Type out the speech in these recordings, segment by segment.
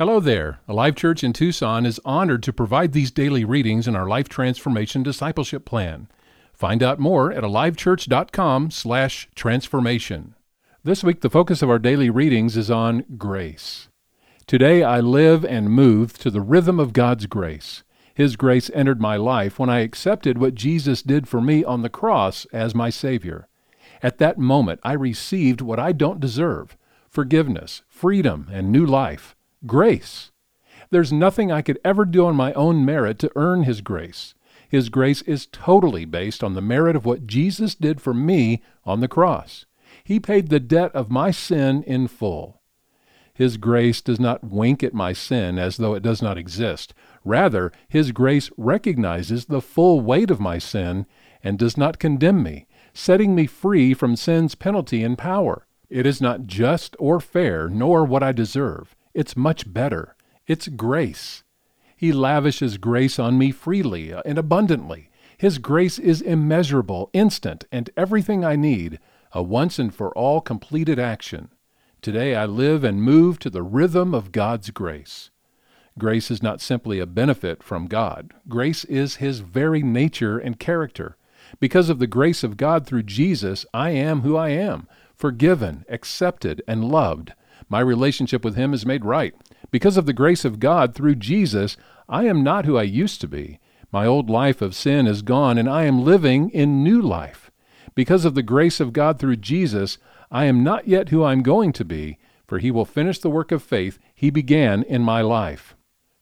Hello there. Alive Church in Tucson is honored to provide these daily readings in our Life Transformation Discipleship Plan. Find out more at alivechurch.com/transformation. This week the focus of our daily readings is on grace. Today I live and move to the rhythm of God's grace. His grace entered my life when I accepted what Jesus did for me on the cross as my Savior. At that moment I received what I don't deserve forgiveness, freedom, and new life grace. There's nothing I could ever do on my own merit to earn His grace. His grace is totally based on the merit of what Jesus did for me on the cross. He paid the debt of my sin in full. His grace does not wink at my sin as though it does not exist. Rather, His grace recognizes the full weight of my sin and does not condemn me, setting me free from sin's penalty and power. It is not just or fair, nor what I deserve. It's much better. It's grace. He lavishes grace on me freely and abundantly. His grace is immeasurable, instant, and everything I need, a once and for all completed action. Today I live and move to the rhythm of God's grace. Grace is not simply a benefit from God. Grace is His very nature and character. Because of the grace of God through Jesus, I am who I am, forgiven, accepted, and loved. My relationship with Him is made right. Because of the grace of God through Jesus, I am not who I used to be. My old life of sin is gone, and I am living in new life. Because of the grace of God through Jesus, I am not yet who I'm going to be, for He will finish the work of faith He began in my life.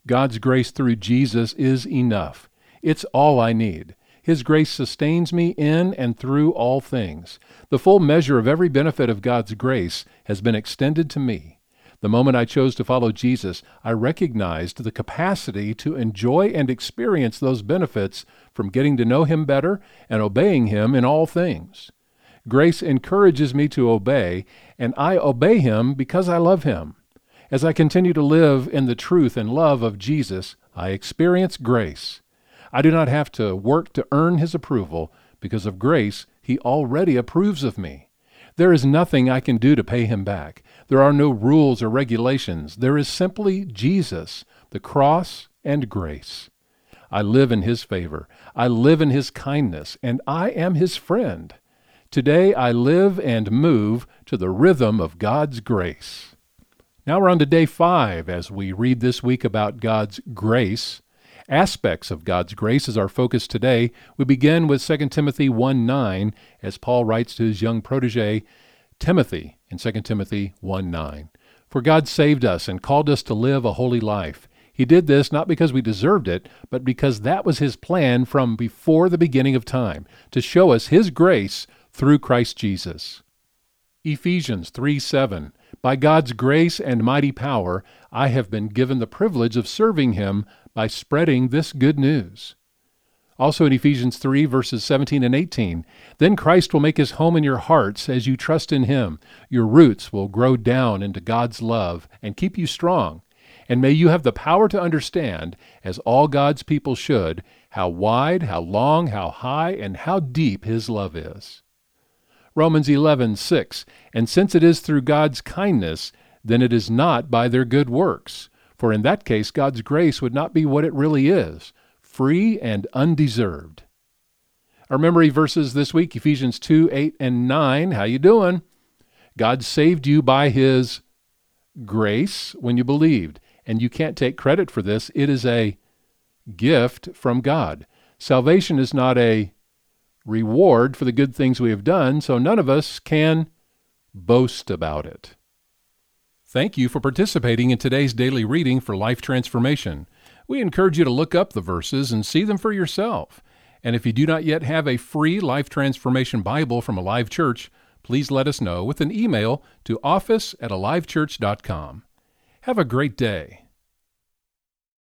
God's grace through Jesus is enough. It's all I need. His grace sustains me in and through all things. The full measure of every benefit of God's grace has been extended to me. The moment I chose to follow Jesus, I recognized the capacity to enjoy and experience those benefits from getting to know Him better and obeying Him in all things. Grace encourages me to obey, and I obey Him because I love Him. As I continue to live in the truth and love of Jesus, I experience grace. I do not have to work to earn his approval. Because of grace, he already approves of me. There is nothing I can do to pay him back. There are no rules or regulations. There is simply Jesus, the cross, and grace. I live in his favor. I live in his kindness, and I am his friend. Today I live and move to the rhythm of God's grace. Now we're on to day five as we read this week about God's grace aspects of God's grace is our focus today. We begin with 2 Timothy 1 9, as Paul writes to his young protege, Timothy, in 2 Timothy 1 9. For God saved us and called us to live a holy life. He did this not because we deserved it, but because that was His plan from before the beginning of time, to show us His grace through Christ Jesus. Ephesians 3 7. By God's grace and mighty power, I have been given the privilege of serving Him by spreading this good news. Also in Ephesians 3, verses 17 and 18, then Christ will make his home in your hearts as you trust in him. Your roots will grow down into God's love and keep you strong. And may you have the power to understand, as all God's people should, how wide, how long, how high, and how deep his love is. Romans 11, 6, And since it is through God's kindness, then it is not by their good works for in that case God's grace would not be what it really is, free and undeserved. Our memory verses this week, Ephesians 2, 8, and 9. How you doing? God saved you by his grace when you believed. And you can't take credit for this. It is a gift from God. Salvation is not a reward for the good things we have done, so none of us can boast about it. Thank you for participating in today's daily reading for Life Transformation. We encourage you to look up the verses and see them for yourself. And if you do not yet have a free Life Transformation Bible from Alive Church, please let us know with an email to office at alivechurch.com. Have a great day.